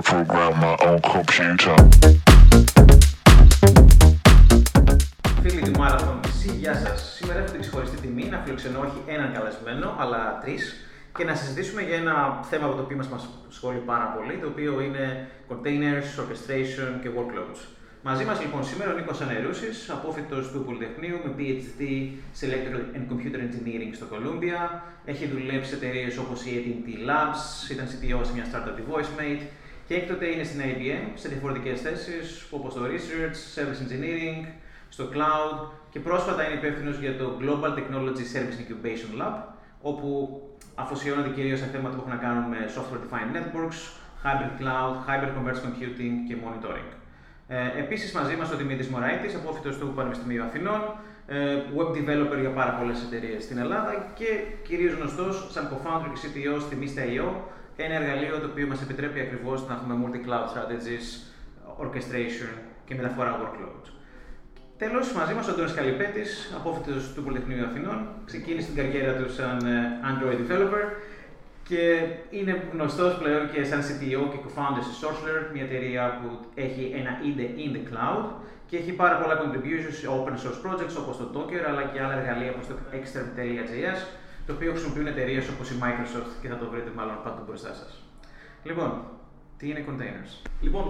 I program my own computer. Φίλοι του Marathon PC, γεια σας. Σήμερα έχω την ξεχωριστή τιμή να φιλοξενώ όχι έναν καλεσμένο, αλλά τρεις και να συζητήσουμε για ένα θέμα το οποίο μας ασχολεί πάρα πολύ, το οποίο είναι containers, orchestration και workloads. Μαζί μας λοιπόν σήμερα ο Νίκος Ανερούσης, απόφυτο του Πολυτεχνείου με PhD σε Electrical and Computer Engineering στο Columbia. Έχει δουλέψει σε εταιρείες όπως η AT&T Labs, ήταν CTO σε μια startup η VoiceMate και έκτοτε είναι στην IBM σε διαφορετικές θέσεις όπως το Research, Service Engineering, στο Cloud και πρόσφατα είναι υπεύθυνος για το Global Technology Service Incubation Lab, όπου αφοσιώνεται κυρίως σε θέματα που έχουν να κάνουν με Software Defined Networks, Hybrid Cloud, Hyper Converged Computing και Monitoring. Ε, Επίσης μαζί μας ο Δημήτρης Μωράητης, απόφυτο του Πανεπιστημίου Αθηνών, ε, web developer για πάρα πολλές εταιρείες στην Ελλάδα και κυρίως γνωστός σαν co-founder και CTO στη Mista.io, ένα εργαλείο το οποίο μας επιτρέπει ακριβώς να έχουμε multi-cloud strategies, orchestration και μεταφορά workload. Τέλος, μαζί μας ο Αντώνης Καλυπέτης, απόφυτο του Πολυτεχνείου Αθηνών, ξεκίνησε την καριέρα του σαν ε, Android developer και είναι γνωστός πλέον και σαν CTO και co-founder στη Sorcerer, μια εταιρεία που έχει ένα IDE in the cloud και έχει πάρα πολλά contributions σε open source projects όπως το Docker αλλά και άλλα εργαλεία όπως το extern.js το οποίο χρησιμοποιούν εταιρείες όπως η Microsoft και θα το βρείτε μάλλον παντού μπροστά σας. Λοιπόν, τι είναι containers; Λοιπόν,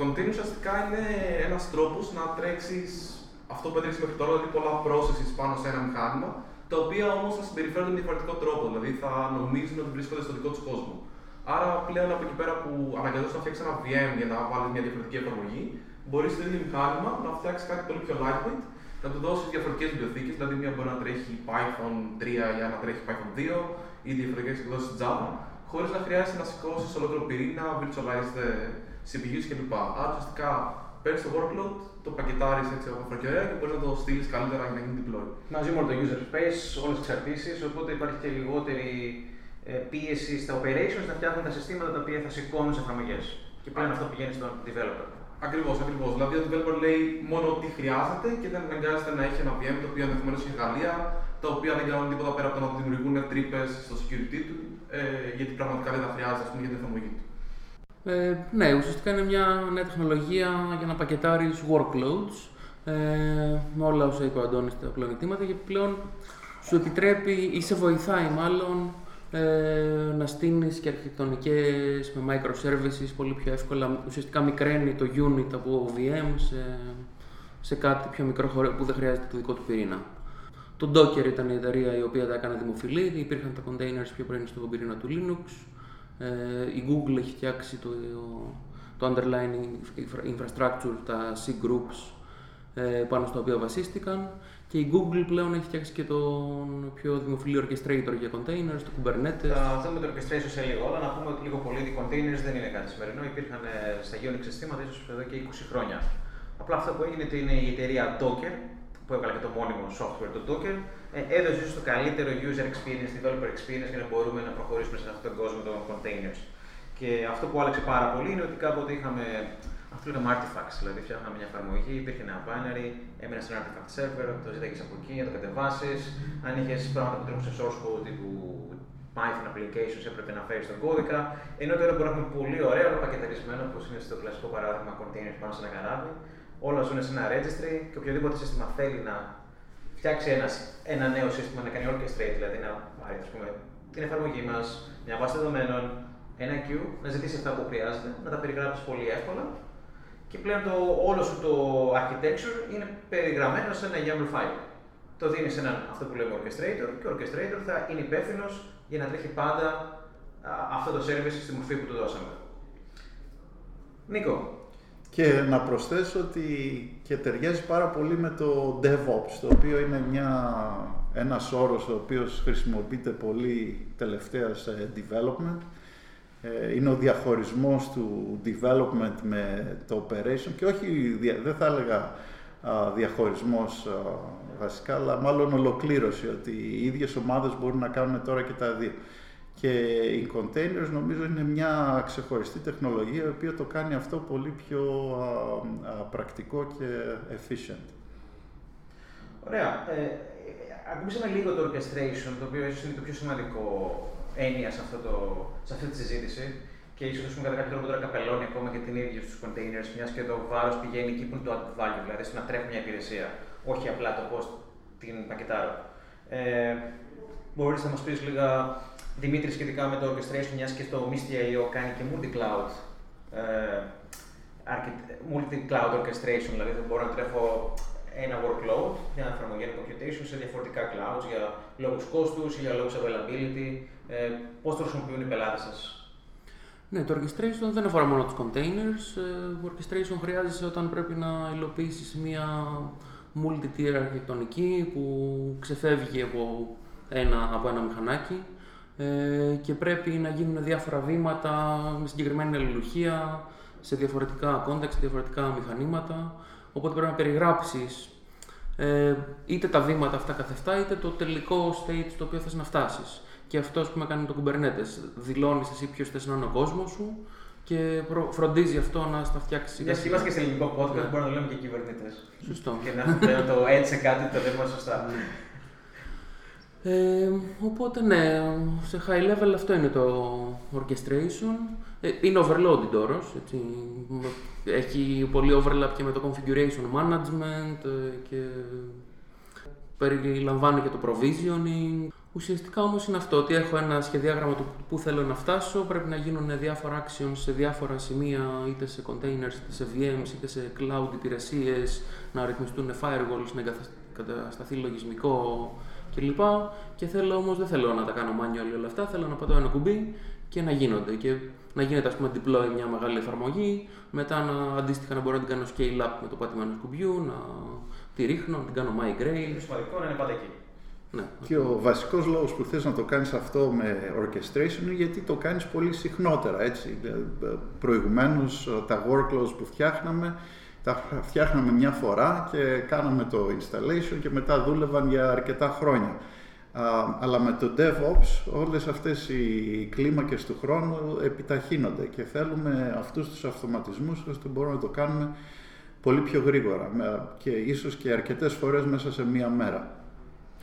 containers ουσιαστικά είναι ένας τρόπος να τρέξεις αυτό που έδειξε μέχρι τώρα, δηλαδή πολλά processes πάνω σε ένα μηχάνημα τα οποία όμως θα συμπεριφέρονται με διαφορετικό τρόπο, δηλαδή θα νομίζουν ότι βρίσκονται στο δικό τους κόσμο. Άρα πλέον από εκεί πέρα που αναγκαζόσαι να φτιάξεις ένα VM για να βάλεις μια διαφορετική εφαρμογή, μπορείς στο ίδιο μηχάνημα να φτιάξεις κάτι πολύ πιο lightweight, να του δώσεις διαφορετικές βιβλιοθήκες, δηλαδή μία μπορεί να τρέχει Python 3 για να τρέχει Python 2 ή διαφορετικές εκδόσεις Java, χωρίς να χρειάζεται να σηκώσεις ολόκληρο πυρήνα, virtualized CPUs κλπ. Άρα ουσιαστικά παίρνεις το workload, το πακετάρεις έτσι όμορφα και ωραία και μπορείς να το στείλεις καλύτερα για να γίνει deploy. Μαζί με το user space, όλες τις εξαρτήσεις, οπότε υπάρχει και λιγότερη ε, πίεση στα operations να φτιάχνουν τα συστήματα τα οποία θα σηκώνουν σε εφαρμογές. Και πλέον αυτό πηγαίνει στον developer. Ακριβώς, ακριβώς. Δηλαδή ο developer λέει μόνο τι χρειάζεται και δεν αναγκάζεται να έχει ένα VM το οποίο ενδεχομένως έχει εργαλεία τα οποία δεν κάνουν τίποτα πέρα από το να δημιουργούν τρύπες στο security του, ε, γιατί πραγματικά δεν τα χρειάζεται πούμε, για την εφαρμογή του. Ε, ναι, ουσιαστικά είναι μια νέα τεχνολογία για να πακετάρεις workloads ε, με όλα όσα είπε ο Αντώνης τα πλεονεκτήματα και πλέον σου επιτρέπει ή σε βοηθάει μάλλον ε, να στείνεις και αρχιτεκτονικές με microservices πολύ πιο εύκολα. Ουσιαστικά μικραίνει το unit από VM σε, σε κάτι πιο μικρό που δεν χρειάζεται το δικό του πυρήνα. Το Docker ήταν η εταιρεία η οποία τα έκανε δημοφιλή, υπήρχαν τα containers πιο πριν στο πυρήνα του Linux. Ε, η Google έχει φτιάξει το, το underlying infrastructure, τα C-groups ε, πάνω στα οποία βασίστηκαν και η Google πλέον έχει φτιάξει και τον πιο δημοφιλή orchestrator για containers, το Kubernetes. Θα δούμε το orchestration σε λίγο, αλλά να πούμε ότι λίγο πολύ ότι containers δεν είναι κάτι σημερινό. Υπήρχαν ε, στα Unix συστήματα ίσως εδώ και 20 χρόνια. Απλά αυτό που έγινε είναι η εταιρεία Docker, που έβγαλε και το μόνιμο software του Docker, ε, έδωσε ίσως το καλύτερο user experience, developer experience για να μπορούμε να προχωρήσουμε σε αυτόν τον κόσμο των containers. Και αυτό που άλλαξε πάρα πολύ είναι ότι κάποτε είχαμε αυτό λέγαμε artifacts, δηλαδή φτιάχναμε μια εφαρμογή, υπήρχε ένα binary, έμενε σε ένα artifact server, το ζήταγε από εκεί, να το κατεβάσεις. Αν είχες πράγματα που τρέχουν σε source code τύπου Python applications, έπρεπε να φέρεις τον κώδικα. Ενώ τώρα μπορούμε να έχουμε πολύ ωραίο, αλλά πακεταρισμένο, όπως είναι στο κλασικό παράδειγμα containers πάνω σε ένα καράβι. Όλα ζουν σε ένα registry και οποιοδήποτε σύστημα θέλει να φτιάξει ένας, ένα νέο σύστημα να κάνει orchestrate, δηλαδή να πάρει ας πούμε, την εφαρμογή μας, μια βάση δεδομένων, ένα queue, να ζητήσεις αυτά που χρειάζεται, να τα περιγράψεις πολύ εύκολα και πλέον το, όλο σου το architecture είναι περιγραμμένο σε ένα YAML file. Το δίνεις σε έναν αυτό που λέμε orchestrator και ο orchestrator θα είναι υπεύθυνο για να τρέχει πάντα α, αυτό το service στη μορφή που του δώσαμε. Νίκο, και να προσθέσω ότι και ταιριάζει πάρα πολύ με το DevOps, το οποίο είναι μια, ένας όρος ο οποίος χρησιμοποιείται πολύ τελευταία σε development. Ε, είναι ο διαχωρισμός του development με το operation και όχι, δεν θα έλεγα διαχωρισμός βασικά, αλλά μάλλον ολοκλήρωση, ότι οι ίδιες ομάδες μπορούν να κάνουν τώρα και τα δύο. Και οι containers νομίζω είναι μια ξεχωριστή τεχνολογία η οποία το κάνει αυτό πολύ πιο πρακτικό και efficient. Ωραία. Ε, ακούσαμε λίγο το orchestration, το οποίο ίσως είναι το πιο σημαντικό έννοια σε, αυτό το, σε αυτή τη συζήτηση. και ίσως δώσουμε κατά κάποιο τρόπο τώρα καπελώνει ακόμα και την ίδια στους containers, μιας και το βάρος πηγαίνει εκεί που είναι το added value, δηλαδή στο να τρέχει μια υπηρεσία, όχι απλά το πώ την πακετάρω. Ε, Μπορείς να μας πεις λίγα, Δημήτρης, σχετικά με το orchestration, μιας και στο Misty.io κάνει και multi-cloud. Ε, multi-cloud orchestration, δηλαδή θα μπορώ να τρέχω ένα workload για να εφαρμογή computation σε διαφορετικά clouds για λόγους κόστους ή για λόγους availability. Ε, πώς το χρησιμοποιούν οι πελάτες σας; Ναι, το orchestration δεν αφορά μόνο τους containers. Ε, το orchestration χρειάζεται όταν πρέπει να υλοποιήσεις μια multi-tier αρχιτεκτονική που ξεφεύγει από ένα, από ένα μηχανάκι ε, και πρέπει να γίνουν διάφορα βήματα με συγκεκριμένη αλληλουχία σε διαφορετικά context, σε διαφορετικά μηχανήματα. Οπότε πρέπει να περιγράψεις ε, είτε τα βήματα αυτά καθευτά, είτε το τελικό state στο οποίο θες να φτάσεις. Και αυτό που με κάνει το Kubernetes. Δηλώνεις εσύ ποιος θες να είναι ο κόσμος σου και φροντίζει αυτό να στα φτιάξει. Για είμαστε και σε ελληνικό podcast, ναι. μπορούμε να λέμε και κυβερνήτες. Σωστό. και να το έτσι σε κάτι το λέμε σωστά. Ναι. Ε, οπότε ναι, σε high level αυτό είναι το orchestration. Ε, είναι overloaded όρος, έτσι. Έχει πολύ overlap και με το configuration management ε, και περιλαμβάνει και το provisioning. Ουσιαστικά όμως είναι αυτό, ότι έχω ένα σχεδιάγραμμα του που θέλω να φτάσω, πρέπει να γίνουν διάφορα actions σε διάφορα σημεία, είτε σε containers, είτε σε VMs, είτε σε cloud υπηρεσίες, να ρυθμιστούν firewalls, να εγκατασταθεί λογισμικό, κλπ. Και θέλω όμως, δεν θέλω να τα κάνω manual όλα αυτά. Θέλω να πατώ ένα κουμπί και να γίνονται. Και να γίνεται, ας πούμε, deploy μια μεγάλη εφαρμογή, μετά να αντίστοιχα να μπορώ να την κάνω scale up με το πάτημα ενός κουμπιού, να τη ρίχνω, να την κάνω migrate. Το σημαντικό να είναι πάντα εκεί. Ναι. Και ο βασικός λόγος που θες να το κάνεις αυτό με orchestration είναι γιατί το κάνεις πολύ συχνότερα. Έτσι. Προηγουμένως τα workloads που φτιάχναμε τα φτιάχναμε μια φορά και κάναμε το installation και μετά δούλευαν για αρκετά χρόνια. αλλά με το DevOps όλες αυτές οι κλίμακες του χρόνου επιταχύνονται και θέλουμε αυτούς τους αυτοματισμούς ώστε μπορούμε να το κάνουμε πολύ πιο γρήγορα και ίσως και αρκετές φορές μέσα σε μία μέρα.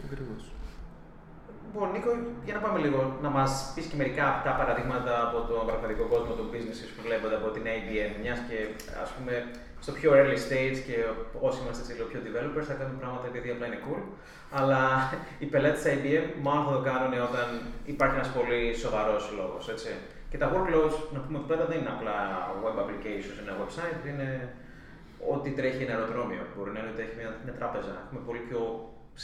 Ακριβώς. Λοιπόν, Νίκο, για να πάμε λίγο να μας πεις και μερικά από τα παραδείγματα από τον πραγματικό κόσμο του business που βλέπετε από την IBM. Μιας και ας πούμε στο πιο early stage και όσοι είμαστε λίγο πιο developers θα κάνουμε πράγματα επειδή απλά είναι cool. Αλλά οι πελάτες της IBM μάλλον θα το κάνουν όταν υπάρχει ένας πολύ σοβαρός λόγος. Και τα workloads, να πούμε εδώ πέρα, δεν είναι απλά web applications, ένα website, είναι ό,τι τρέχει ένα αεροδρόμιο. Μπορεί να είναι ότι έχει μια, μια τράπεζα. Έχουμε πολύ πιο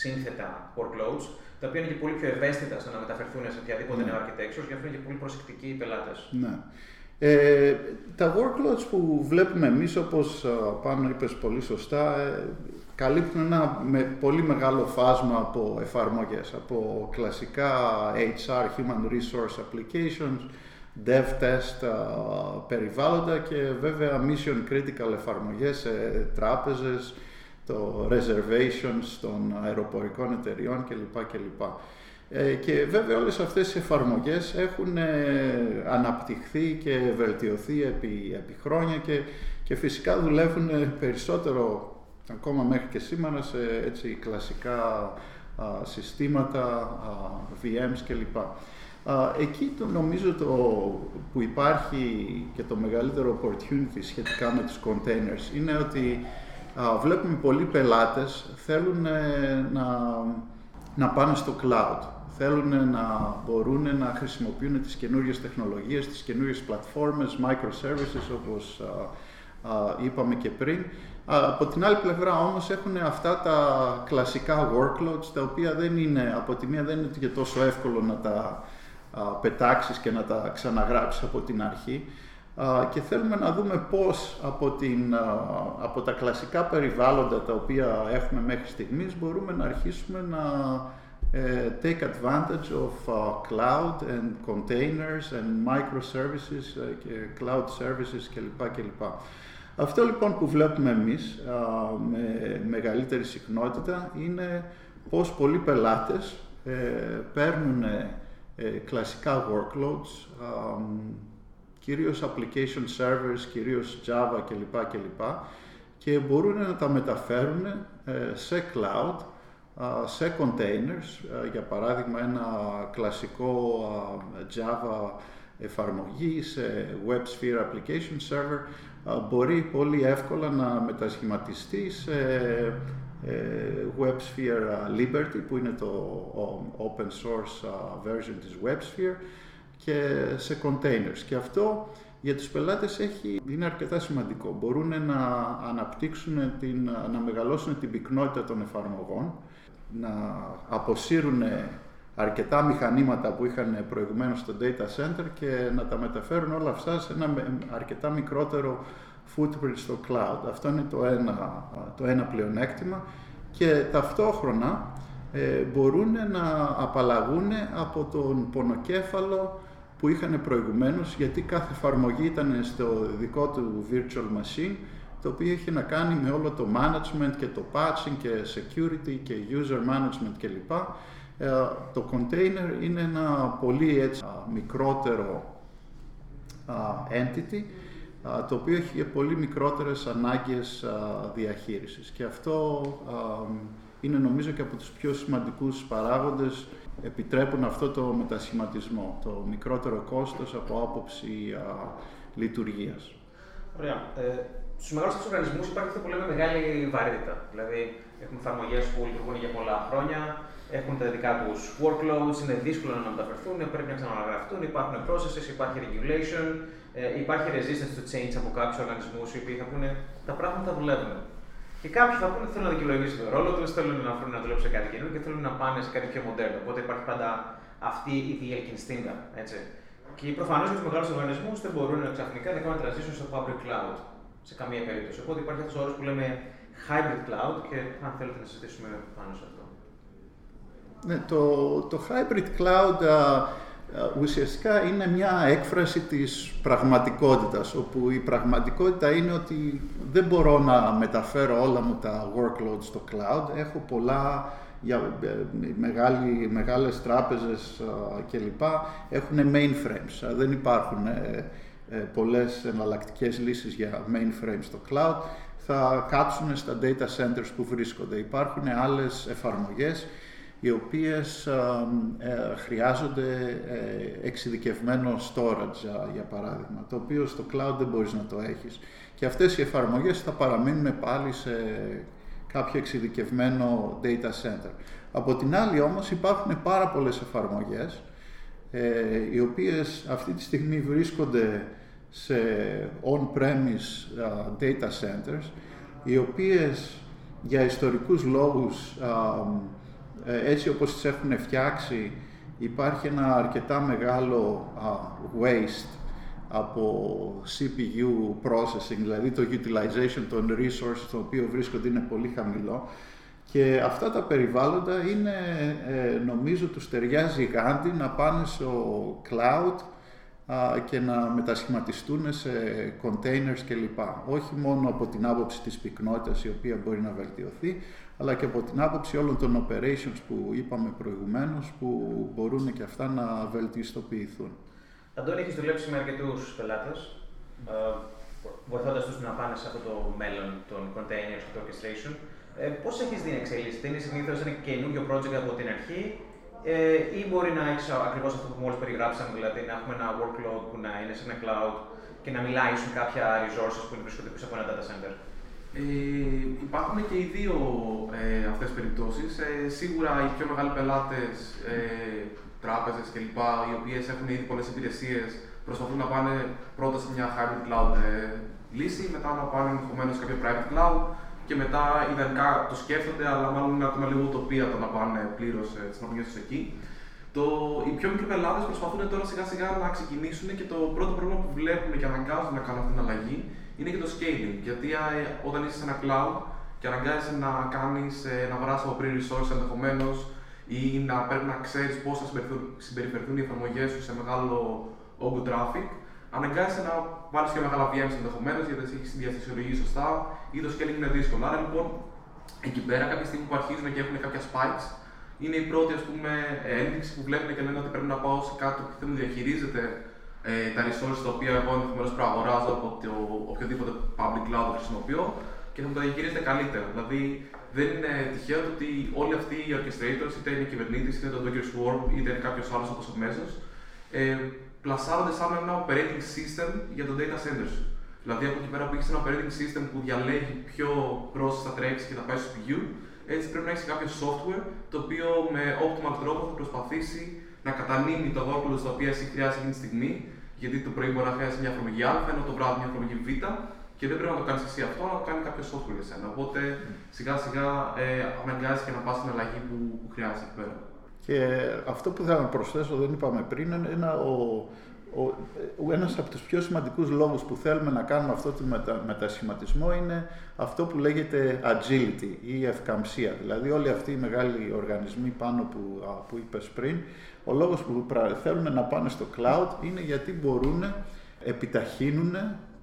σύνθετα workloads τα οποία είναι και πολύ πιο ευαίσθητα στο να μεταφερθούν σε οποιαδήποτε ναι. νέο architecture, γι' αυτό είναι και πολύ προσεκτικοί οι πελάτες. Ναι. Ε, τα workloads που βλέπουμε εμείς, όπως πάνω είπες πολύ σωστά, ε, καλύπτουν ένα με, πολύ μεγάλο φάσμα από εφαρμογές, από κλασικά HR, Human Resource Applications, Dev Test περιβάλλοντα και βέβαια Mission Critical εφαρμογές σε τράπεζες, το reservations των αεροπορικών εταιριών κλπ. κλπ. Ε, και βέβαια όλες αυτές οι εφαρμογές έχουν ε, αναπτυχθεί και βελτιωθεί επί, επί χρόνια και, και φυσικά δουλεύουν περισσότερο ακόμα μέχρι και σήμερα σε έτσι, κλασικά συστήματα, α, VMs κλπ. εκεί το, νομίζω το, που υπάρχει και το μεγαλύτερο opportunity σχετικά με τους containers είναι ότι βλέπουμε πολλοί πελάτες θέλουν ε, να, να πάνε στο cloud. Θέλουν να μπορούν να χρησιμοποιούν τις καινούργιες τεχνολογίες, τις καινούργιες πλατφόρμες, microservices όπως είπαμε και πριν. Από την άλλη πλευρά όμως έχουν αυτά τα κλασικά workloads τα οποία δεν είναι, από τη μία δεν είναι και τόσο εύκολο να τα πετάξεις και να τα ξαναγράψεις από την αρχή και θέλουμε να δούμε πώς από, την, από τα κλασικά περιβάλλοντα τα οποία έχουμε μέχρι στιγμής μπορούμε να αρχίσουμε να ε, take advantage of cloud and containers and microservices ε, και cloud services κλπ. κλπ. Αυτό λοιπόν που βλέπουμε εμείς με μεγαλύτερη συχνότητα είναι πώς πολλοί πελάτες ε, παίρνουν κλασικά workloads κυρίως application servers, κυρίως Java κλπ. κλπ. και μπορούν να τα μεταφέρουν ε, σε cloud, σε containers, για παράδειγμα ένα κλασικό Java εφαρμογή, σε WebSphere Application Server, μπορεί πολύ εύκολα να μετασχηματιστεί σε ε, WebSphere Liberty που είναι το open source version της WebSphere και σε containers. Και αυτό για τους πελάτες έχει, είναι αρκετά σημαντικό. Μπορούν να αναπτύξουν, την, να μεγαλώσουν την πυκνότητα των εφαρμογών, να αποσύρουν αρκετά μηχανήματα που είχαν προηγουμένως στο data center και να τα μεταφέρουν όλα αυτά σε ένα αρκετά μικρότερο footprint στο cloud. Αυτό είναι το ένα, το ένα πλεονέκτημα και ταυτόχρονα ε, μπορούν να απαλλαγούν από τον πονοκέφαλο που είχαν προηγουμένως γιατί κάθε εφαρμογή ήταν στο δικό του virtual machine το οποίο είχε να κάνει με όλο το management και το patching και security και user management κλπ. Ε, το container είναι ένα πολύ έτσι, μικρότερο entity το οποίο έχει πολύ μικρότερες ανάγκες διαχείρισης και αυτό είναι νομίζω και από τους πιο σημαντικούς παράγοντες επιτρέπουν αυτό το μετασχηματισμό, το μικρότερο κόστος από άποψη λειτουργίας. Ωραία. Ε, Στους μεγάλους οργανισμούς υπάρχει αυτό που λέμε μεγάλη βαρύτητα. Δηλαδή, έχουν εφαρμογές που λειτουργούν για πολλά χρόνια, έχουν τα δικά τους workloads, είναι δύσκολο να μεταφερθούν, πρέπει να ξαναγραφτούν, υπάρχουν processes, υπάρχει regulation, ε, υπάρχει resistance to change από κάποιους οργανισμούς οι οποίοι θα πούνε τα πράγματα δουλεύουν. Και κάποιοι θα πούνε θέλουν να δικαιολογήσουν τον ρόλο τους, θέλουν να βρουν να δουλέψουν σε κάτι καινούργιο και θέλουν να πάνε σε κάτι πιο μοντέρνο. Οπότε υπάρχει πάντα αυτή η διελκυνστίνδα. Έτσι. Και προφανώς για τους μεγάλους οργανισμούς δεν μπορούν ξαφνικά να κάνουν transition στο public cloud σε καμία περίπτωση. Οπότε υπάρχει αυτός ο όρος που λέμε hybrid cloud και αν θέλετε να συζητήσουμε πάνω σε αυτό. Ναι, το, το hybrid cloud ουσιαστικά είναι μια έκφραση της πραγματικότητας, όπου η πραγματικότητα είναι ότι δεν μπορώ να μεταφέρω όλα μου τα workloads στο cloud. Έχω πολλά για ε, μεγάλη, μεγάλες τράπεζες κλπ. έχουν mainframes. Δεν υπάρχουν ε, ε, πολλές εναλλακτικές λύσεις για mainframes στο cloud. Θα κάτσουν στα data centers που βρίσκονται. Υπάρχουν άλλες εφαρμογές οι οποίες ε, χρειάζονται ε, εξειδικευμένο storage, για παράδειγμα, το οποίο στο cloud δεν μπορείς να το έχεις. Και αυτές οι εφαρμογές θα παραμείνουν πάλι σε κάποιο εξειδικευμένο data center. Από την άλλη όμως υπάρχουν πάρα πολλές εφαρμογές ε, οι οποίες αυτή τη στιγμή βρίσκονται σε on-premise data centers οι οποίες για ιστορικούς λόγους ε, έτσι όπως τις έχουν φτιάξει υπάρχει ένα αρκετά μεγάλο waste από CPU processing, δηλαδή το utilization των resources το οποίο βρίσκονται είναι πολύ χαμηλό. Και αυτά τα περιβάλλοντα είναι, ε, νομίζω, τους ταιριάζει γάντι να πάνε στο cloud και να μετασχηματιστούν σε containers κλπ. Όχι μόνο από την άποψη της πυκνότητας η οποία μπορεί να βελτιωθεί, αλλά και από την άποψη όλων των operations που είπαμε προηγουμένως που μπορούν και αυτά να βελτιστοποιηθούν. Αντώνη, έχεις δουλέψει με αρκετούς πελάτες, ε, βοηθώντας τους να πάνε σε αυτό το μέλλον των containers και το orchestration. Ε, Πώς έχεις δει εξέλιξη, είναι συνήθως ένα καινούριο project από την αρχή, ε, ή μπορεί να έχεις ακριβώς αυτό που μόλις περιγράψαμε, δηλαδή να έχουμε ένα workload που να είναι σε ένα cloud και να μιλάει σε κάποια resources που βρίσκονται πίσω από ένα data center. Ε, υπάρχουν και οι δύο ε, αυτές τις περιπτώσεις. Ε, σίγουρα οι πιο μεγάλοι πελάτες, ε, τράπεζες κλπ, οι οποίες έχουν ήδη πολλές υπηρεσίες, προσπαθούν να πάνε πρώτα σε μια hybrid cloud ε, λύση, μετά να πάνε ενδεχομένως σε κάποιο private cloud και μετά ιδανικά το σκέφτονται, αλλά μάλλον είναι ακόμα λίγο utopia το να πάνε πλήρως ε, τις τεχνολογίε τους εκεί. Το, οι πιο μικροί πελάτες προσπαθούν τώρα σιγά σιγά να ξεκινήσουν και το πρώτο πρόβλημα που βλέπουμε και αναγκάζουν να κάνουν αυτή την αλλαγή είναι και το scaling. Γιατί όταν είσαι σε ένα cloud και αναγκάζεσαι να κάνεις ε, να βράσει από πριν resource ενδεχομένως ή να πρέπει να ξέρεις πώς θα συμπεριφερθούν οι εφαρμογές σου σε μεγάλο όγκο traffic, αναγκάζεσαι να βάλεις και μεγάλα VMs ενδεχομένως γιατί δεν έχει διαθεσιολογεί σωστά ή το scaling είναι δύσκολο. Άρα λοιπόν εκεί πέρα κάποια στιγμή που αρχίζουν και έχουν κάποια spikes, είναι η πρώτη ας πούμε, ένδειξη που βλέπουν και λένε ότι πρέπει να πάω σε κάτι που θέλουν διαχειρίζεται ε, τα resources τα οποία εγώ ενδεχομένως προαγοράζω από το οποιοδήποτε public cloud χρησιμοποιώ και θα μου τα διαχειρίζεται καλύτερα. Δηλαδή δεν είναι τυχαίο ότι όλοι αυτοί οι orchestrators, είτε είναι κυβερνήτη, είτε το Docker Swarm, είτε είναι κάποιος άλλος όπω ο Μέσο, ε, πλασάρονται σαν ένα operating system για το data centers. Δηλαδή από εκεί πέρα που έχεις ένα operating system που διαλέγει ποιο process θα τρέξεις και θα πάει στο CPU, έτσι πρέπει να έχεις κάποιο software το οποίο με optimal τρόπο θα προσπαθήσει να κατανείμει το workload στο οποίο εσύ χρειάζεται εκείνη τη στιγμή. Γιατί το πρωί μπορεί να χρειάζεται μια εφαρμογή Α, ενώ το βράδυ μια εφαρμογή Β, και δεν πρέπει να το κάνεις εσύ αυτό, να το κάνει κάποιο software για σένα. Οπότε σιγά σιγά ε, αναγκάζει και να πας στην αλλαγή που, που χρειάζεται εκεί πέρα. Και αυτό που θέλω να προσθέσω, δεν είπαμε πριν, είναι ένα, ο, ο, ένας από τους πιο σημαντικούς λόγους που θέλουμε να κάνουμε αυτό το μετα, μετασχηματισμό είναι αυτό που λέγεται agility ή ευκαμψία. Δηλαδή όλοι αυτοί οι μεγάλοι οργανισμοί πάνω που, που είπες πριν, ο λόγος που θέλουν να πάνε στο cloud είναι γιατί μπορούν, επιταχύνουν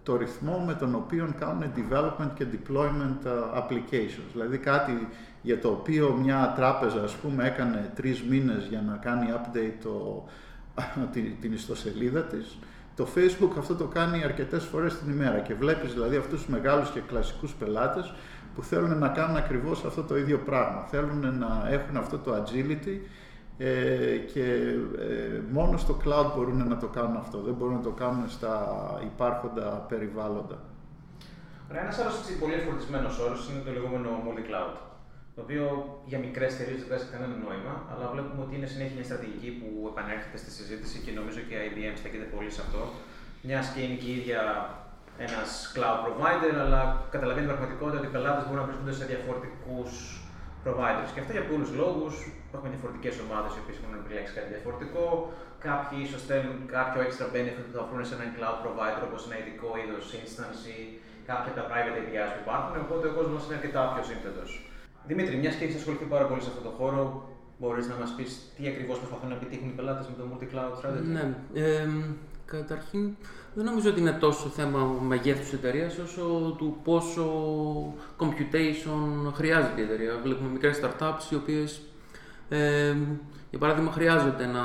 το ρυθμό με τον οποίο κάνουν development και deployment applications. Δηλαδή κάτι για το οποίο μια τράπεζα ας πούμε έκανε τρεις μήνες για να κάνει update το, την, την ιστοσελίδα της. Το Facebook αυτό το κάνει αρκετές φορές την ημέρα και βλέπεις δηλαδή αυτούς τους μεγάλους και κλασικούς πελάτες που θέλουν να κάνουν ακριβώς αυτό το ίδιο πράγμα. Θέλουν να έχουν αυτό το agility ε, και ε, μόνο στο cloud μπορούν να το κάνουν αυτό. Δεν μπορούν να το κάνουν στα υπάρχοντα περιβάλλοντα. Ένας άλλος πολύ φορτισμένος όρος είναι το λεγόμενο multi-cloud το οποίο για μικρές εταιρείες δεν βγάζει κανένα νόημα, αλλά βλέπουμε ότι είναι συνέχεια μια στρατηγική που επανέρχεται στη συζήτηση και νομίζω και η IBM στέκεται πολύ σε αυτό. Μιας και είναι και η ίδια ένας cloud provider, αλλά καταλαβαίνει πραγματικότητα ότι οι πελάτες μπορούν να βρίσκονται σε διαφορετικούς providers. Και αυτό για πολλούς λόγους. Έχουμε διαφορετικές ομάδες οι οποίες έχουν επιλέξει κάτι διαφορετικό. Κάποιοι ίσως θέλουν κάποιο extra benefit που θα βρουν σε έναν cloud provider όπως ένα ειδικό είδος instance ή κάποια από τα private APIs που υπάρχουν. Οπότε ο κόσμος είναι αρκετά πιο σύνθετος. Δημήτρη, μιας και έχεις ασχοληθεί πάρα πολύ σε αυτό το χώρο, μπορείς να μας πεις τι ακριβώς προσπαθούν να επιτύχουν οι πελάτες με το multi-cloud strategy; Ναι. Ε, καταρχήν, δεν νομίζω ότι είναι τόσο θέμα μεγέθους τη εταιρείας όσο του πόσο computation χρειάζεται η εταιρεία. Βλέπουμε μικρές startups οι οποίες, ε, για παράδειγμα, χρειάζονται, να,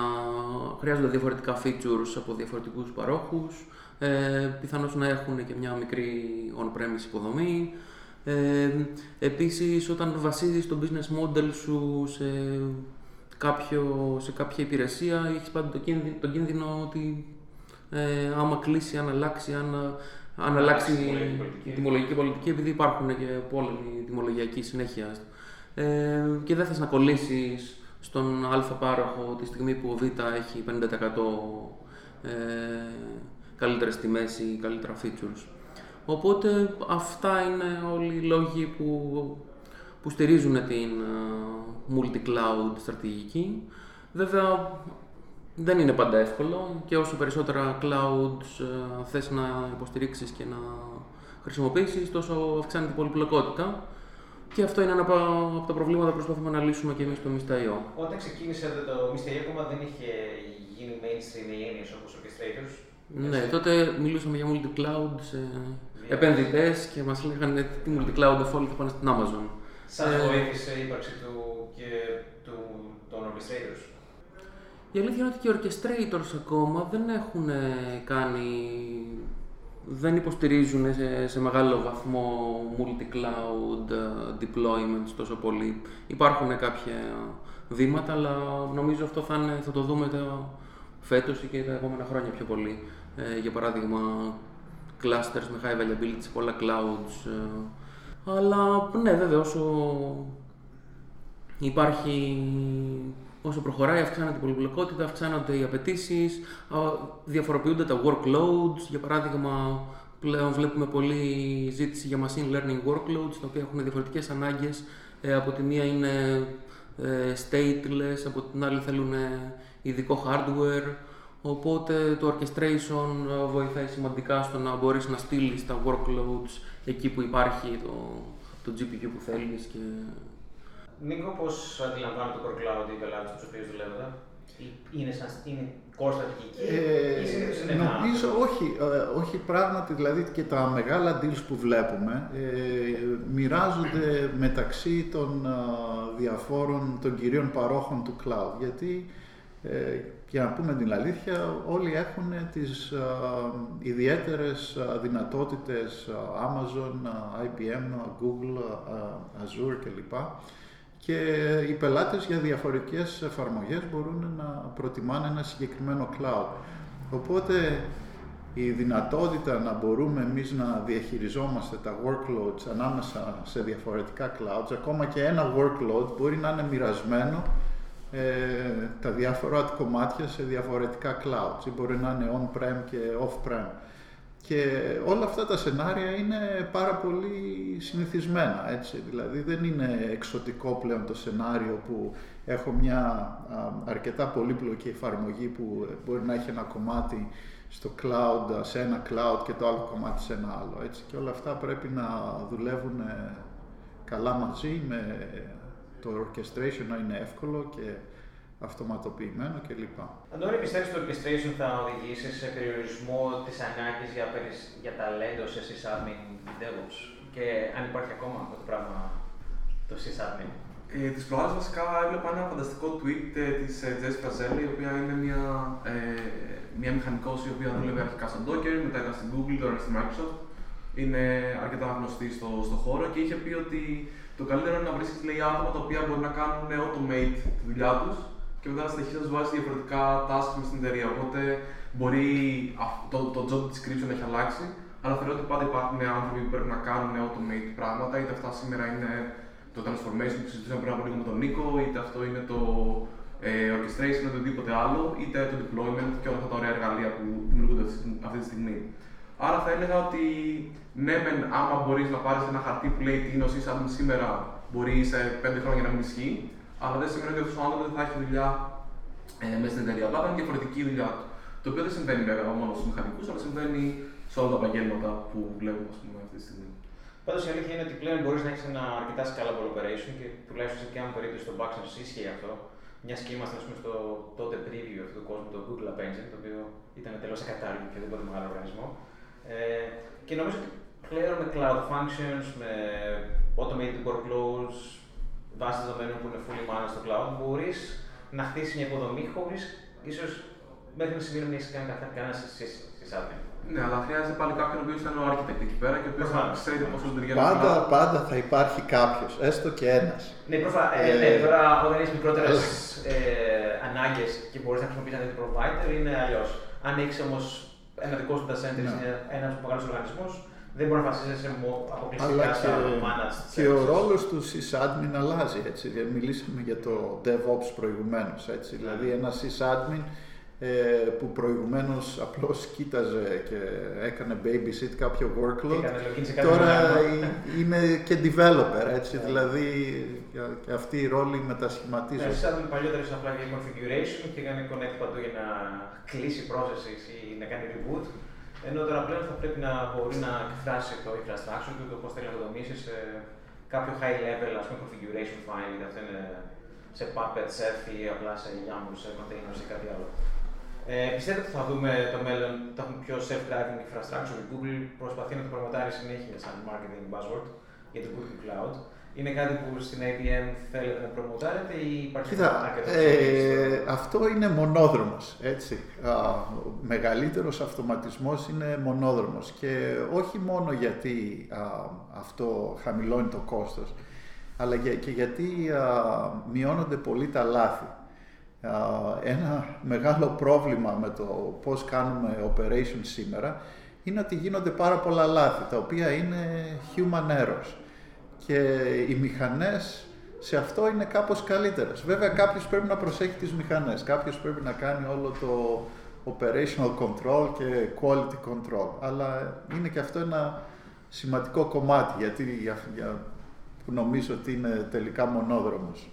χρειάζονται διαφορετικά features από διαφορετικούς παρόχους. Ε, πιθανώς να έχουν και μια μικρή on-premise υποδομή, ε, επίσης, όταν βασίζεις το business model σου σε, κάποιο, σε κάποια υπηρεσία, έχεις πάντα το κίνδυνο, το κίνδυνο ότι ε, άμα κλείσει, αν αλλάξει, αν, αν αλλάξει η τιμολογική πολιτική, επειδή υπάρχουν και πολλοί τιμολογιακοί συνέχεια. Ε, και δεν θες να κολλήσεις στον α πάροχο τη στιγμή που ο β έχει 50% ε, καλύτερες τιμές ή καλύτερα features. Οπότε αυτά είναι όλοι οι λόγοι που, που στηρίζουν την uh, multi-cloud στρατηγική. Βέβαια δεν είναι πάντα εύκολο και όσο περισσότερα clouds uh, θες να υποστηρίξεις και να χρησιμοποιήσεις, τόσο αυξάνεται η πολυπλοκότητα. Και αυτό είναι ένα από τα προβλήματα που προσπαθούμε να λύσουμε και εμείς στο Mist.io. Όταν ξεκίνησε το Mist.io ακόμα δεν είχε γίνει mainstream οι έννοιες όπως orchestrators. Ναι, τότε μιλούσαμε για multi-cloud σε επενδυτές και μας λέγανε τι multi-cloud όλοι θα πάνε στην Amazon. Σας ε, βοήθησε η ύπαρξη του και του, των orchestrators. Η αλήθεια είναι ότι και οι orchestrators ακόμα δεν έχουν κάνει, δεν υποστηρίζουν σε, σε μεγάλο βαθμό multi-cloud ε, deployments τόσο πολύ. Υπάρχουν κάποια βήματα, αλλά νομίζω αυτό θα, είναι, θα το δούμε το φέτος ή και τα επόμενα χρόνια πιο πολύ. Ε, για παράδειγμα, clusters με high availability σε πολλά clouds. Ε, αλλά ναι, βέβαια, όσο υπάρχει, όσο προχωράει, αυξάνεται η πολυπλοκότητα, αυξάνονται οι απαιτήσεις, διαφοροποιούνται τα workloads. Για παράδειγμα, πλέον βλέπουμε πολύ ζήτηση για machine learning workloads, τα οποία έχουν διαφορετικές ανάγκες. Ε, από τη μία είναι ε, stateless, από την άλλη θέλουν ειδικό hardware. Οπότε το orchestration ε, βοηθάει σημαντικά στο να μπορείς να στείλεις τα workloads εκεί που υπάρχει το, το GPU που θέλεις. Και... Νίκο, πώς αντιλαμβάνει το core cloud οι πελάτες τους οποίους δουλεύετε; Είναι, σαν, είναι core στρατηγική; Ε, Νομίζω όχι, ε, όχι πράγματι, δηλαδή και τα μεγάλα deals που βλέπουμε ε, μοιράζονται μεταξύ των ε, διαφόρων, των κυρίων παρόχων του cloud. Γιατί ε, και να πούμε την αλήθεια, όλοι έχουν τις α, ιδιαίτερες δυνατότητες Amazon, IBM, Google, Azure κλπ. Και οι πελάτες για διαφορετικές εφαρμογές μπορούν να προτιμάνε ένα συγκεκριμένο cloud. Οπότε η δυνατότητα να μπορούμε εμείς να διαχειριζόμαστε τα workloads ανάμεσα σε διαφορετικά clouds, ακόμα και ένα workload μπορεί να είναι μοιρασμένο ε, τα διάφορα κομμάτια σε διαφορετικά clouds ή μπορεί να είναι on-prem και off-prem. Και όλα αυτά τα σενάρια είναι πάρα πολύ συνηθισμένα, έτσι. Δηλαδή δεν είναι εξωτικό πλέον το σενάριο που έχω μια α, αρκετά πολύπλοκη εφαρμογή που μπορεί να έχει ένα κομμάτι στο cloud, σε ένα cloud και το άλλο κομμάτι σε ένα άλλο. Έτσι. Και όλα αυτά πρέπει να δουλεύουν ε, καλά μαζί, με το orchestration να είναι εύκολο και αυτοματοποιημένο κλπ. Αντώνη, πιστεύεις ότι το orchestration θα οδηγήσει σε περιορισμό της ανάγκης για, για ταλέντο σε sysadmin DevOps; Και αν υπάρχει ακόμα αυτό το πράγμα το sysadmin; Ε, τις προάλλες βασικά έβλεπα ένα φανταστικό tweet ε, της ε, Jessica Zelli, η οποία είναι μια, ε, μια μηχανικός η οποία δούλευε αρχικά στο Docker, μετά ήταν στην Google, τώρα στη Microsoft. Είναι αρκετά γνωστή στο, στο χώρο και είχε πει ότι το καλύτερο είναι να βρίσκεις λέει, άτομα τα οποία μπορεί να κάνουν automate τη δουλειά τους και μετά στη συνεχεία τους βάζεις διαφορετικά tasks μες στην εταιρεία. Οπότε μπορεί το, το job description να έχει αλλάξει, αλλά θεωρώ ότι πάντα υπάρχουν άνθρωποι που πρέπει να κάνουν automate πράγματα, είτε αυτά σήμερα είναι το transformation που συζητήσαμε πριν από λίγο με τον Νίκο, είτε αυτό είναι το ε, orchestration, είτε οτιδήποτε άλλο, είτε το deployment και όλα αυτά τα ωραία εργαλεία που δημιουργούνται αυτή τη στιγμή. Άρα θα έλεγα ότι ναι, μεν, άμα μπορείς να πάρεις ένα χαρτί που λέει τι είναι ο sysadmin σήμερα, μπορεί σε 5 χρόνια να μην ισχύει, αλλά δεν σημαίνει ότι αυτός ο άνθρωπος δεν θα έχει δουλειά ε, μέσα στην εταιρεία. Αλλά θα είναι διαφορετική δουλειά του. Το οποίο δεν συμβαίνει βέβαια μόνο στους μηχανικούς, αλλά συμβαίνει σε όλα τα επαγγέλματα που βλέπουμε πούμε, αυτή τη στιγμή. Πάντως η αλήθεια είναι ότι πλέον μπορείς να έχεις ένα αρκετά scalable operation και τουλάχιστον και αν το ρίχνει στο Backend ισχύει αυτό. Μιας και είμαστε πούμε, στο τότε preview αυτού του κόσμου, το Google App Engine, το οποίο ήταν εντελώ ακατάλληλο και οποιοδήποτε μεγάλο οργανισμό. Ε, και νομίζω ότι πλέον με cloud functions, με automated workloads, βάσει δεδομένων που είναι fully managed στο cloud, μπορείς να χτίσεις μια υποδομή χωρίς ίσως μέχρι να σημείο να έχεις κάνει κανένα sysadmin. Ναι, αλλά χρειάζεται πάλι κάποιον ο οποίος ήταν ο architect εκεί πέρα και ο οποίος θα ξέρει πώς λειτουργεί Πάντα, πάντα θα υπάρχει κάποιος, έστω και ένας. Ναι, προφα... ε, ναι, τώρα όταν έχεις μικρότερες ε, ανάγκες και μπορείς να χρησιμοποιήσεις ένα provider είναι αλλιώς. Αν έχεις όμως ένα δικό σου data center, ναι. ένας μεγάλος οργανισμός, δεν μπορεί να βασίζεσαι αποκλειστικά στα managed Και ο ρόλος τους sysadmin αλλάζει. Έτσι. Μιλήσαμε για το DevOps προηγουμένως. Δηλαδή, ένας sysadmin ε, που προηγουμένως απλώς κοίταζε και έκανε babysit κάποιο workload, τώρα είναι και developer, έτσι, ναι. δηλαδή και αυτή η ρόλη μετασχηματίζεται. Ναι, σαν παλιότερα απλά για configuration και έκανε connect παντού για να κλείσει processes ή να κάνει reboot, ενώ τώρα πλέον θα πρέπει να μπορεί να εκφράσει το infrastructure του, το πώς θέλει να το δομήσει σε κάποιο high level ας πούμε, configuration file, είτε αυτό είναι σε Puppet, Chef ή απλά σε YAML, σε containers ή κάτι άλλο. Ε, πιστεύετε ότι θα δούμε το μέλλον, θα έχουμε πιο self-driving infrastructure. Η Google προσπαθεί να το προμοτάρει συνέχεια σαν marketing buzzword για το Google Cloud. Είναι κάτι που στην IBM θέλετε να προμοτάρετε ή υπάρχει Κοίτα, ε, αυτό είναι μονόδρομος, έτσι. ο μεγαλύτερος αυτοματισμός είναι μονόδρομος και όχι μόνο γιατί α, αυτό χαμηλώνει το κόστος, αλλά και γιατί α, μειώνονται πολύ τα λάθη ένα μεγάλο πρόβλημα με το πώς κάνουμε operation σήμερα είναι ότι γίνονται πάρα πολλά λάθη, τα οποία είναι human errors. Και οι μηχανές σε αυτό είναι κάπως καλύτερες. Βέβαια κάποιος πρέπει να προσέχει τις μηχανές, κάποιος πρέπει να κάνει όλο το operational control και quality control. Αλλά είναι και αυτό ένα σημαντικό κομμάτι, γιατί για, για, που νομίζω ότι είναι τελικά μονόδρομος.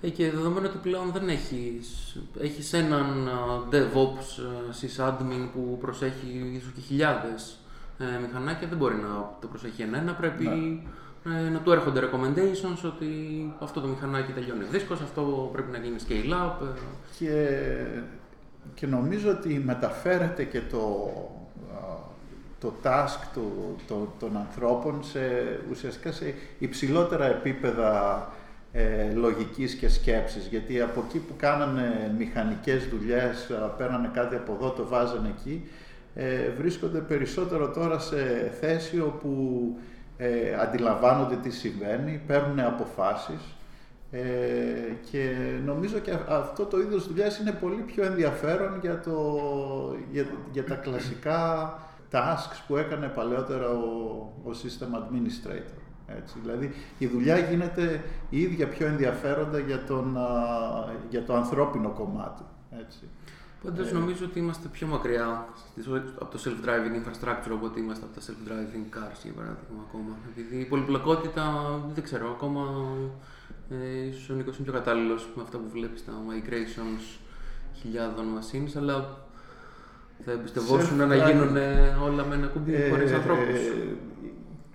Ε, και δεδομένου ότι πλέον δεν έχεις, έχεις έναν DevOps sysadmin που προσέχει ίσως και χιλιάδες ε, μηχανάκια, δεν μπορεί να το προσέχει ένα, πρέπει ναι. ε, να του έρχονται recommendations ότι αυτό το μηχανάκι τελειώνει δίσκος, αυτό πρέπει να γίνει scale up. Ε. Και, και νομίζω ότι μεταφέρεται και το, το task του, το, των ανθρώπων σε, ουσιαστικά σε υψηλότερα επίπεδα ε, λογικής και σκέψης, γιατί από εκεί που κάνανε μηχανικές δουλειές, πέρανε κάτι από εδώ, το βάζανε εκεί, ε, βρίσκονται περισσότερο τώρα σε θέση όπου ε, αντιλαμβάνονται τι συμβαίνει, παίρνουν αποφάσεις Ε, και νομίζω και α- αυτό το είδος δουλειάς είναι πολύ πιο ενδιαφέρον για, το, για, για τα κλασικά tasks που έκανε παλαιότερα ο, ο System Administrator. Έτσι. Δηλαδή η δουλειά γίνεται η ίδια πιο ενδιαφέροντα για, τον, α, για το ανθρώπινο κομμάτι. Έτσι. Πάντως Ε, νομίζω ότι είμαστε πιο μακριά στις- από το self-driving infrastructure από ότι είμαστε από τα self-driving cars για παράδειγμα ακόμα. Επειδή η πολυπλοκότητα δεν ξέρω ακόμα. Ε, ίσως ο Νίκος είναι πιο κατάλληλος με αυτά που βλέπεις στα migrations χιλιάδων machines, αλλά θα εμπιστευόσουν να Self-driving. γίνουν ε, όλα με ένα κουμπί Ε, χωρίς ανθρώπους. ε,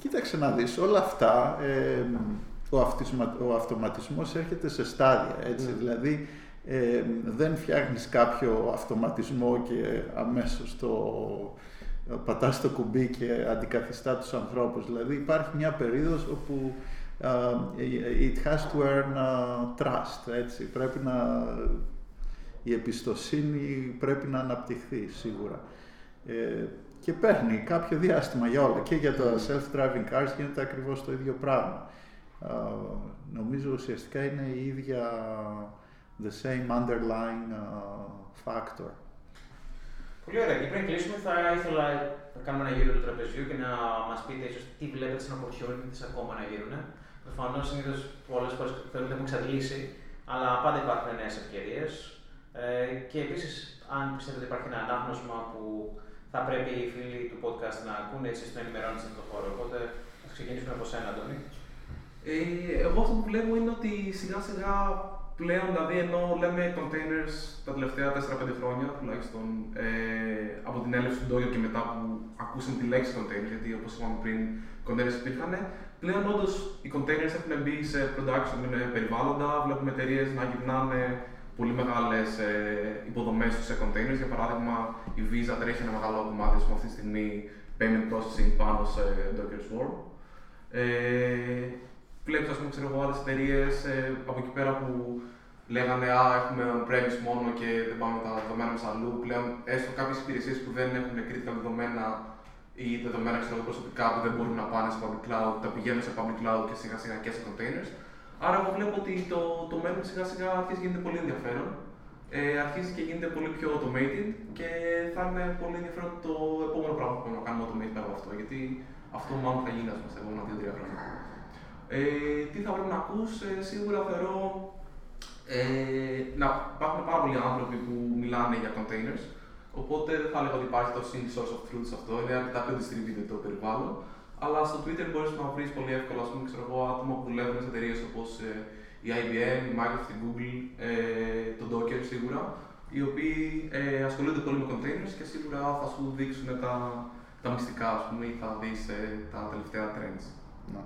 κοίταξε να δεις, όλα αυτά, ε, ο, αυτισμα, ο αυτοματισμός έρχεται σε στάδια, έτσι, Ναι. δηλαδή ε, δεν φτιάχνεις κάποιο αυτοματισμό και αμέσως το πατάς το κουμπί και αντικαθιστά τους ανθρώπους, δηλαδή υπάρχει μια περίοδος όπου α, it has to earn uh, trust, έτσι, πρέπει να, η εμπιστοσύνη πρέπει να αναπτυχθεί σίγουρα. Ε, και παίρνει κάποιο διάστημα για όλα. Και για τα self-driving cars γίνεται ακριβώς το ίδιο πράγμα. Α, νομίζω ουσιαστικά είναι η ίδια the same underlying uh, factor. Πολύ ωραία. Και πριν κλείσουμε, θα ήθελα να κάνουμε ένα γύρο του τραπεζιού και να μας πείτε ίσως τι βλέπετε σαν opportunities ακόμα να γίνουν. Προφανώς συνήθως πολλές φορές θεωρούμε ότι έχουμε εξαντλήσει, αλλά πάντα υπάρχουν νέες ευκαιρίες. Ε, και επίσης, αν πιστεύετε ότι υπάρχει ένα ανάγνωσμα που θα πρέπει οι φίλοι του podcast να ακούνε, έτσι ώστε να ενημερώνεστε στον χώρο. Οπότε θα ξεκινήσουμε από σένα, Αντώνη. Ε, εγώ αυτό που βλέπω είναι ότι σιγά σιγά πλέον, δηλαδή ενώ λέμε containers τα τελευταία 4-5 χρόνια τουλάχιστον ε, από την έλευση του Dojo και μετά που ακούσαμε τη λέξη containers, γιατί όπως είπαμε πριν, containers υπήρχαν, πλέον όντως οι containers έχουν μπει σε production με περιβάλλοντα. Βλέπουμε εταιρείες να γυρνάνε πολύ μεγάλες ε, υποδομές του σε containers. Για παράδειγμα, η Visa τρέχει ένα μεγάλο κομμάτι ας πούμε, αυτή τη στιγμή payment processing πάνω σε Docker Swarm. Ε, Βλέπεις, ας πούμε, ξέρω εγώ, άλλες εταιρείες ε, από εκεί πέρα που λέγανε Α, έχουμε on-premise μόνο και δεν πάμε τα δεδομένα μας αλλού. Πλέον, έστω κάποιες υπηρεσίες που δεν έχουν critical δεδομένα ή δεδομένα ξέρω, εγώ, προσωπικά που δεν μπορούν να πάνε σε public cloud, τα πηγαίνουν σε public cloud και σιγά σιγά και σε containers. Άρα, εγώ βλέπω ότι το, το μέλλον σιγά σιγά αρχίζει και γίνεται πολύ ενδιαφέρον. Ε, αρχίζει και γίνεται πολύ πιο automated και θα είναι πολύ ενδιαφέρον το επόμενο πράγμα που μπορούμε να κάνουμε automate πέρα από αυτό. Γιατί αυτό μάλλον θα γίνει, ας πούμε, στα επόμενα 2-3 χρόνια. Ε, τι θα πρέπει να ακούς, ε, σίγουρα θεωρώ ε, να υπάρχουν πάρα πολλοί άνθρωποι που μιλάνε για containers. Οπότε δεν θα έλεγα ότι υπάρχει το single source of truth σε αυτό, είναι αρκετά πιο distributed το περιβάλλον. Αλλά στο Twitter μπορείς να βρεις πολύ εύκολα ας πούμε, ξέρω εγώ, άτομα που δουλεύουν σε εταιρείες όπως ε, η IBM, η Microsoft, η Google, ε, το Docker σίγουρα, οι οποίοι ε, ασχολούνται πολύ με containers και σίγουρα θα σου δείξουν τα, τα μυστικά ας πούμε, ή θα δεις ε, τα τελευταία trends. Να.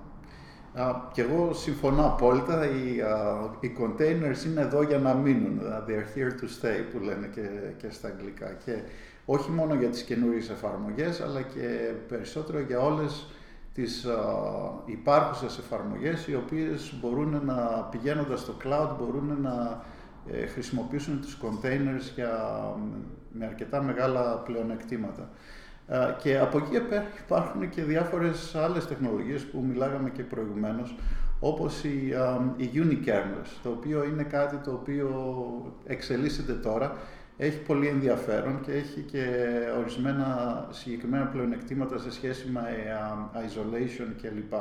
Α, και εγώ συμφωνώ απόλυτα. Οι, α, οι containers είναι εδώ για να μείνουν. They are here to stay που λένε και, και στα αγγλικά. Και όχι μόνο για τις καινούριες εφαρμογές, αλλά και περισσότερο για όλες τις α, υπάρχουσες εφαρμογές, οι οποίες μπορούν να, πηγαίνοντας στο cloud, μπορούν να ε, χρησιμοποιήσουν τους containers για, με αρκετά μεγάλα πλεονεκτήματα. Ε, Και από εκεί πέρα υπάρχουν και διάφορες άλλες τεχνολογίες που μιλάγαμε και προηγουμένως, όπως η, α, η unikernels, το οποίο είναι κάτι το οποίο εξελίσσεται τώρα, έχει πολύ ενδιαφέρον και έχει και ορισμένα συγκεκριμένα πλεονεκτήματα σε σχέση με α, isolation κλπ.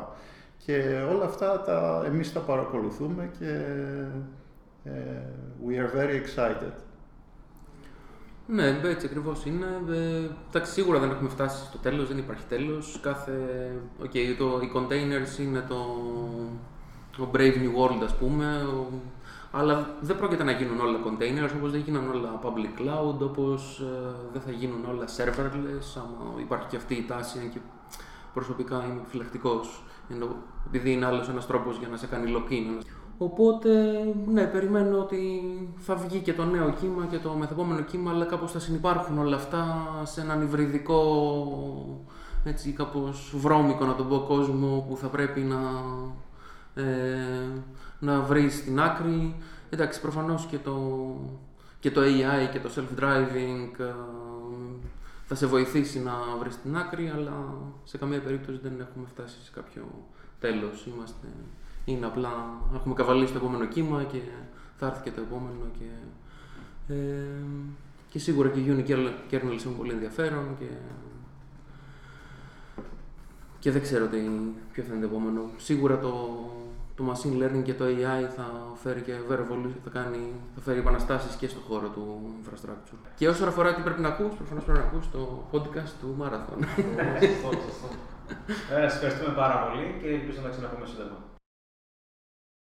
Και όλα αυτά τα, εμείς τα παρακολουθούμε και ε, we are very excited. Ναι, έτσι ακριβώς είναι. Ε, εντάξει, σίγουρα δεν έχουμε φτάσει στο τέλος, δεν υπάρχει τέλος. Κάθε. Okay, το, οι containers είναι το, το Brave New World, ας πούμε. Ο, αλλά δεν πρόκειται να γίνουν όλα containers, όπως δεν γίνανε όλα public cloud, όπως ε, δεν θα γίνουν όλα serverless, άμα υπάρχει και αυτή η τάση, αν και προσωπικά είμαι φυλακτικός, ενώ, επειδή είναι άλλος ένας τρόπος για να σε κάνει lock-in. Οπότε, ναι, περιμένω ότι θα βγει και το νέο κύμα και το μεθεπόμενο κύμα, αλλά κάπως θα συνεπάρχουν όλα αυτά σε έναν υβριδικό, έτσι κάπως βρώμικο να τον πω κόσμο που θα πρέπει να, ε, να βρεις στην άκρη. Εντάξει, προφανώς και το, και το AI και το self-driving ε, θα σε βοηθήσει να βρεις την άκρη, αλλά σε καμία περίπτωση δεν έχουμε φτάσει σε κάποιο τέλος. Είμαστε Είναι απλά, έχουμε καβαλήσει το επόμενο κύμα και θα έρθει και το επόμενο και, ε, και σίγουρα και οι Unikernels έχουν πολύ ενδιαφέρον και, και δεν ξέρω τι, ποιο θα είναι το επόμενο. Σίγουρα το, το machine learning και το AI θα φέρει και revolution, θα, κάνει, θα φέρει επαναστάσεις και στον χώρο του infrastructure. Και όσο αφορά τι πρέπει να ακούς, προφανώς πρέπει να ακούς το podcast του Marathon. Σωστό, σωστό. Ωραία, σας ευχαριστούμε πάρα πολύ και ελπίζω να ξαναπούμε σύντομα.